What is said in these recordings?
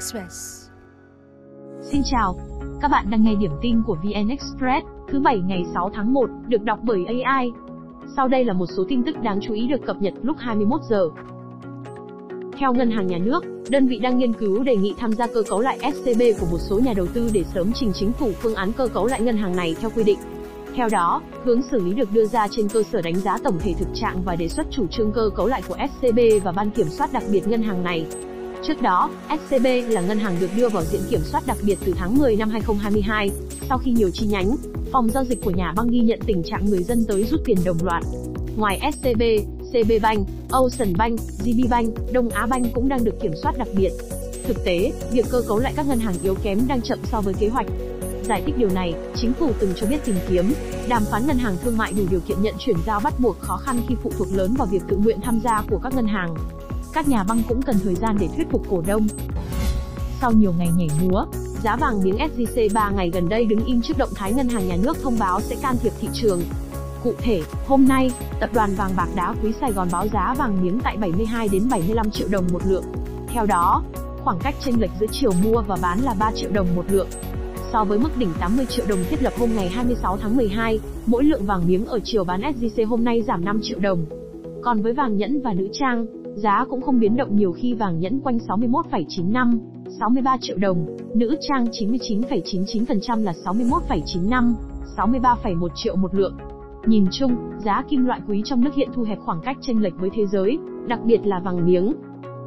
Express. Xin chào, các bạn đang nghe điểm tin của VN Express, thứ bảy ngày 6 tháng 1, được đọc bởi AI. Sau đây là một số tin tức đáng chú ý được cập nhật lúc 21 giờ. Theo Ngân hàng Nhà nước, đơn vị đang nghiên cứu đề nghị tham gia cơ cấu lại SCB của một số nhà đầu tư để sớm trình chính phủ phương án cơ cấu lại ngân hàng này theo quy định. Theo đó, hướng xử lý được đưa ra trên cơ sở đánh giá tổng thể thực trạng và đề xuất chủ trương cơ cấu lại của SCB và Ban Kiểm soát đặc biệt ngân hàng này. Trước đó, SCB là ngân hàng được đưa vào diện kiểm soát đặc biệt từ tháng 10 năm 2022, sau khi nhiều chi nhánh, phòng giao dịch của nhà băng ghi nhận tình trạng người dân tới rút tiền đồng loạt. Ngoài SCB, CB Bank, Ocean Bank, GB Bank, Đông Á Bank cũng đang được kiểm soát đặc biệt. Thực tế, việc cơ cấu lại các ngân hàng yếu kém đang chậm so với kế hoạch. Giải thích điều này, chính phủ từng cho biết tìm kiếm, đàm phán ngân hàng thương mại đủ điều kiện nhận chuyển giao bắt buộc khó khăn khi phụ thuộc lớn vào việc tự nguyện tham gia của các ngân hàng. Các nhà băng cũng cần thời gian để thuyết phục cổ đông. Sau nhiều ngày nhảy múa, giá vàng miếng SJC 3 ngày gần đây đứng im trước động thái ngân hàng nhà nước thông báo sẽ can thiệp thị trường. Cụ thể, hôm nay, tập đoàn vàng bạc đá quý Sài Gòn báo giá vàng miếng tại 72 đến 75 triệu đồng một lượng. Theo đó, khoảng cách chênh lệch giữa chiều mua và bán là 3 triệu đồng một lượng. So với mức đỉnh 80 triệu đồng thiết lập hôm ngày 26 tháng 12, mỗi lượng vàng miếng ở chiều bán SJC hôm nay giảm 5 triệu đồng. Còn với vàng nhẫn và nữ trang, giá cũng không biến động nhiều khi vàng nhẫn quanh 61,95, 63 triệu đồng, nữ trang 99,99% là 61,95, 63,1 triệu một lượng. Nhìn chung, giá kim loại quý trong nước hiện thu hẹp khoảng cách chênh lệch với thế giới, đặc biệt là vàng miếng.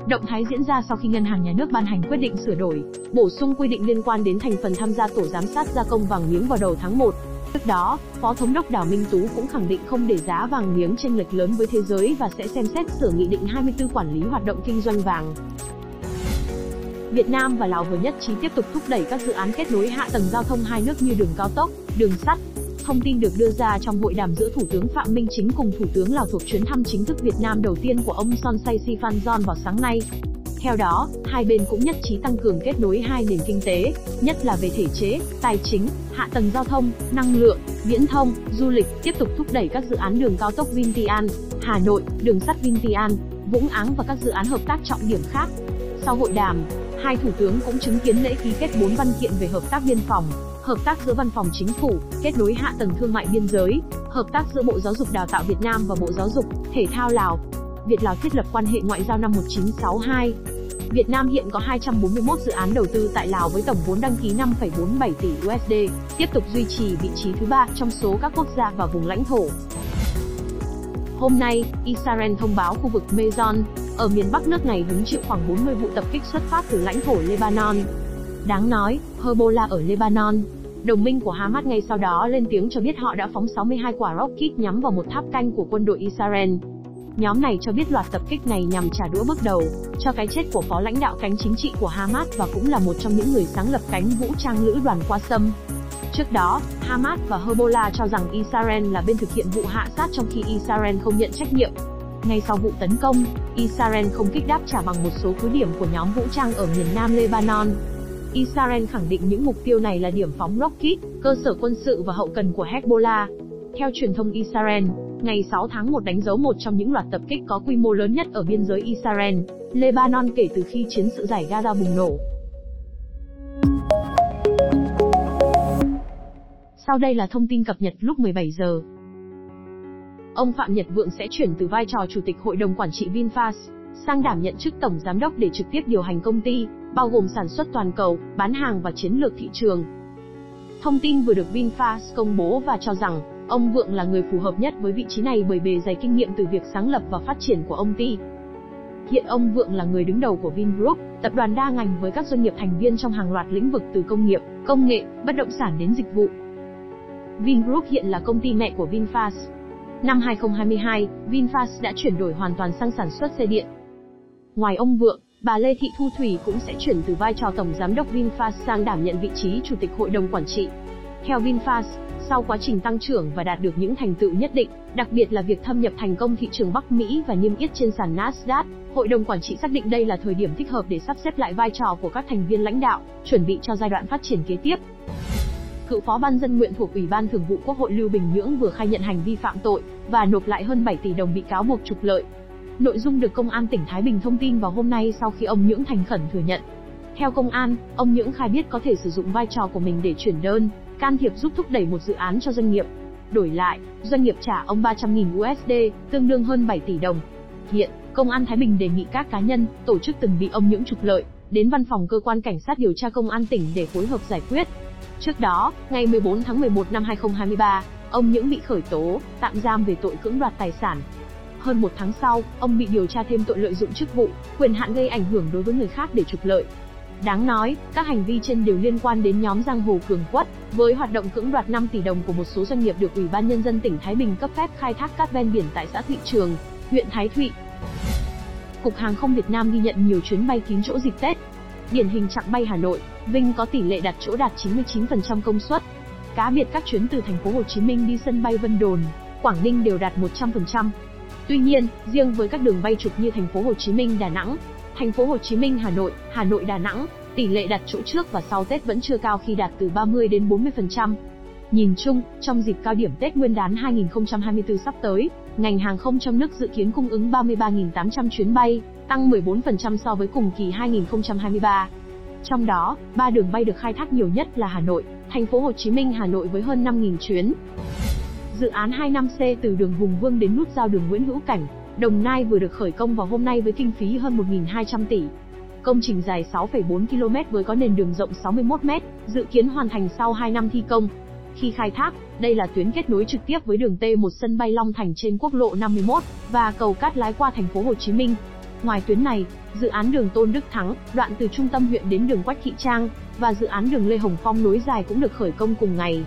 Động thái diễn ra sau khi Ngân hàng Nhà nước ban hành quyết định sửa đổi, bổ sung quy định liên quan đến thành phần tham gia tổ giám sát gia công vàng miếng vào đầu tháng 1. Trước đó, Phó Thống đốc Đào Minh Tú cũng khẳng định không để giá vàng miếng chênh lệch lớn với thế giới và sẽ xem xét sửa nghị định 24 quản lý hoạt động kinh doanh vàng. Việt Nam và Lào vừa nhất trí tiếp tục thúc đẩy các dự án kết nối hạ tầng giao thông hai nước như đường cao tốc, đường sắt. Thông tin được đưa ra trong hội đàm giữa Thủ tướng Phạm Minh Chính cùng Thủ tướng Lào thuộc chuyến thăm chính thức Việt Nam đầu tiên của ông Sonsay Sifanjon vào sáng nay. Theo đó, hai bên cũng nhất trí tăng cường kết nối hai nền kinh tế, nhất là về thể chế, tài chính, hạ tầng giao thông, năng lượng, viễn thông, du lịch, tiếp tục thúc đẩy các dự án đường cao tốc Vientiane, Hà Nội, đường sắt Vientiane, Vũng Áng và các dự án hợp tác trọng điểm khác. Sau hội đàm, hai thủ tướng cũng chứng kiến lễ ký kết 4 văn kiện về hợp tác biên phòng, hợp tác giữa văn phòng chính phủ, kết nối hạ tầng thương mại biên giới, hợp tác giữa Bộ Giáo dục Đào tạo Việt Nam và Bộ Giáo dục, Thể thao Lào. Việt Lào thiết lập quan hệ ngoại giao năm 1962. Việt Nam hiện có 241 dự án đầu tư tại Lào với tổng vốn đăng ký 5,47 tỷ USD, tiếp tục duy trì vị trí thứ ba trong số các quốc gia và vùng lãnh thổ. Hôm nay, Israel thông báo khu vực Mezon, ở miền Bắc nước này hứng chịu khoảng 40 vụ tập kích xuất phát từ lãnh thổ Lebanon. Đáng nói, Hezbollah ở Lebanon, đồng minh của Hamas ngay sau đó lên tiếng cho biết họ đã phóng 62 quả rocket nhắm vào một tháp canh của quân đội Israel. Nhóm này cho biết loạt tập kích này nhằm trả đũa bước đầu cho cái chết của phó lãnh đạo cánh chính trị của Hamas và cũng là một trong những người sáng lập cánh vũ trang lữ đoàn Qasem. Trước đó, Hamas và Hezbollah cho rằng Israel là bên thực hiện vụ hạ sát trong khi Israel không nhận trách nhiệm. Ngay sau vụ tấn công, Israel không kích đáp trả bằng một số cứ điểm của nhóm vũ trang ở miền nam Lebanon. Israel khẳng định những mục tiêu này là điểm phóng rocket, cơ sở quân sự và hậu cần của Hezbollah. Theo truyền thông Israel, ngày 6 tháng 1 đánh dấu một trong những loạt tập kích có quy mô lớn nhất ở biên giới Israel, Lebanon kể từ khi chiến sự giải Gaza bùng nổ. Sau đây là thông tin cập nhật lúc 17 giờ. Ông Phạm Nhật Vượng sẽ chuyển từ vai trò chủ tịch hội đồng quản trị VinFast sang đảm nhận chức tổng giám đốc để trực tiếp điều hành công ty, bao gồm sản xuất toàn cầu, bán hàng và chiến lược thị trường. Thông tin vừa được VinFast công bố và cho rằng ông Vượng là người phù hợp nhất với vị trí này bởi bề dày kinh nghiệm từ việc sáng lập và phát triển của ông ty. Hiện ông Vượng là người đứng đầu của Vingroup, tập đoàn đa ngành với các doanh nghiệp thành viên trong hàng loạt lĩnh vực từ công nghiệp, công nghệ, bất động sản đến dịch vụ. Vingroup hiện là công ty mẹ của VinFast. Năm 2022, VinFast đã chuyển đổi hoàn toàn sang sản xuất xe điện. Ngoài ông Vượng, bà Lê Thị Thu Thủy cũng sẽ chuyển từ vai trò tổng giám đốc VinFast sang đảm nhận vị trí chủ tịch hội đồng quản trị. Theo VinFast, sau quá trình tăng trưởng và đạt được những thành tựu nhất định, đặc biệt là việc thâm nhập thành công thị trường Bắc Mỹ và niêm yết trên sàn Nasdaq, hội đồng quản trị xác định đây là thời điểm thích hợp để sắp xếp lại vai trò của các thành viên lãnh đạo, chuẩn bị cho giai đoạn phát triển kế tiếp. Cựu phó ban dân nguyện thuộc Ủy ban Thường vụ Quốc hội Lưu Bình Nhưỡng vừa khai nhận hành vi phạm tội và nộp lại hơn 7 tỷ đồng bị cáo buộc trục lợi. Nội dung được Công an tỉnh Thái Bình thông tin vào hôm nay sau khi ông Nhưỡng thành khẩn thừa nhận. Theo công an, ông Nhưỡng khai biết có thể sử dụng vai trò của mình để chuyển đơn, can thiệp giúp thúc đẩy một dự án cho doanh nghiệp. Đổi lại, doanh nghiệp trả ông 300.000 USD, tương đương hơn 7 tỷ đồng. Hiện, Công an Thái Bình đề nghị các cá nhân, tổ chức từng bị ông Nhưỡng trục lợi, đến văn phòng cơ quan cảnh sát điều tra công an tỉnh để phối hợp giải quyết. Trước đó, ngày 14 tháng 11 năm 2023, ông Nhưỡng bị khởi tố, tạm giam về tội cưỡng đoạt tài sản. Hơn một tháng sau, ông bị điều tra thêm tội lợi dụng chức vụ, quyền hạn gây ảnh hưởng đối với người khác để trục lợi. Đáng nói, các hành vi trên đều liên quan đến nhóm giang hồ cường quất, với hoạt động cưỡng đoạt 5 tỷ đồng của một số doanh nghiệp được Ủy ban Nhân dân tỉnh Thái Bình cấp phép khai thác cát ven biển tại xã Thụy Trường, huyện Thái Thụy. Cục Hàng không Việt Nam ghi nhận nhiều chuyến bay kín chỗ dịp Tết. Điển hình chặng bay Hà Nội, Vinh có tỷ lệ đặt chỗ đạt 99% công suất. Cá biệt các chuyến từ thành phố Hồ Chí Minh đi sân bay Vân Đồn, Quảng Ninh đều đạt 100%. Tuy nhiên, riêng với các đường bay trục như thành phố Hồ Chí Minh Đà Nẵng, thành phố Hồ Chí Minh Hà Nội, Hà Nội Đà Nẵng, tỷ lệ đặt chỗ trước và sau Tết vẫn chưa cao khi đạt từ 30 đến 40%. Nhìn chung, trong dịp cao điểm Tết Nguyên đán 2024 sắp tới, ngành hàng không trong nước dự kiến cung ứng 33.800 chuyến bay, tăng 14% so với cùng kỳ 2023. Trong đó, ba đường bay được khai thác nhiều nhất là Hà Nội, thành phố Hồ Chí Minh Hà Nội với hơn 5.000 chuyến. Dự án 25C từ đường Hùng Vương đến nút giao đường Nguyễn Hữu Cảnh, Đồng Nai vừa được khởi công vào hôm nay với kinh phí hơn 1.200 tỷ. Công trình dài 6,4 km với có nền đường rộng 61 m, dự kiến hoàn thành sau 2 năm thi công. Khi khai thác, đây là tuyến kết nối trực tiếp với đường T1 sân bay Long Thành trên quốc lộ 51 và cầu cát lái qua thành phố Hồ Chí Minh. Ngoài tuyến này, dự án đường Tôn Đức Thắng, đoạn từ trung tâm huyện đến đường Quách Thị Trang và dự án đường Lê Hồng Phong nối dài cũng được khởi công cùng ngày.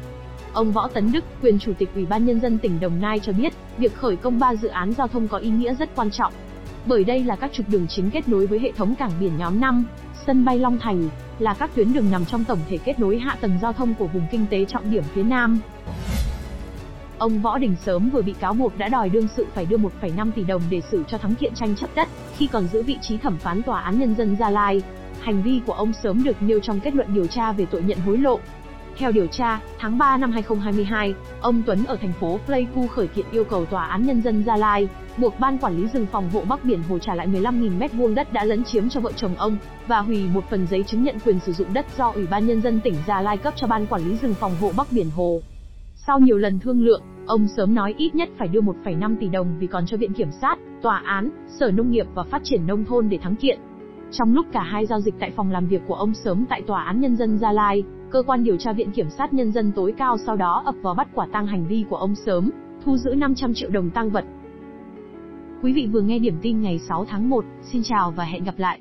Ông Võ Tấn Đức, quyền chủ tịch Ủy ban nhân dân tỉnh Đồng Nai cho biết, việc khởi công 3 dự án giao thông có ý nghĩa rất quan trọng. Bởi đây là các trục đường chính kết nối với hệ thống cảng biển nhóm 5, sân bay Long Thành, là các tuyến đường nằm trong tổng thể kết nối hạ tầng giao thông của vùng kinh tế trọng điểm phía Nam. Ông Võ Đình Sớm vừa bị cáo buộc đã đòi đương sự phải đưa 1,5 tỷ đồng để xử cho thắng kiện tranh chấp đất, khi còn giữ vị trí thẩm phán tòa án nhân dân Gia Lai. Hành vi của ông Sớm được nêu trong kết luận điều tra về tội nhận hối lộ. Theo điều tra, tháng 3 năm 2022, ông Tuấn ở thành phố Pleiku khởi kiện yêu cầu tòa án nhân dân Gia Lai buộc ban quản lý rừng phòng hộ Bắc Biển Hồ trả lại 15.000 m2 đất đã lấn chiếm cho vợ chồng ông và hủy một phần giấy chứng nhận quyền sử dụng đất do Ủy ban nhân dân tỉnh Gia Lai cấp cho ban quản lý rừng phòng hộ Bắc Biển Hồ. Sau nhiều lần thương lượng, ông sớm nói ít nhất phải đưa 1,5 tỷ đồng vì còn cho viện kiểm sát, tòa án, Sở Nông nghiệp và Phát triển nông thôn để thắng kiện. Trong lúc cả hai giao dịch tại phòng làm việc của ông sớm tại tòa án nhân dân Gia Lai, cơ quan điều tra viện kiểm sát nhân dân tối cao sau đó ập vào bắt quả tang hành vi của ông sớm, thu giữ 500 triệu đồng tăng vật. Quý vị vừa nghe điểm tin ngày 6 tháng 1, xin chào và hẹn gặp lại.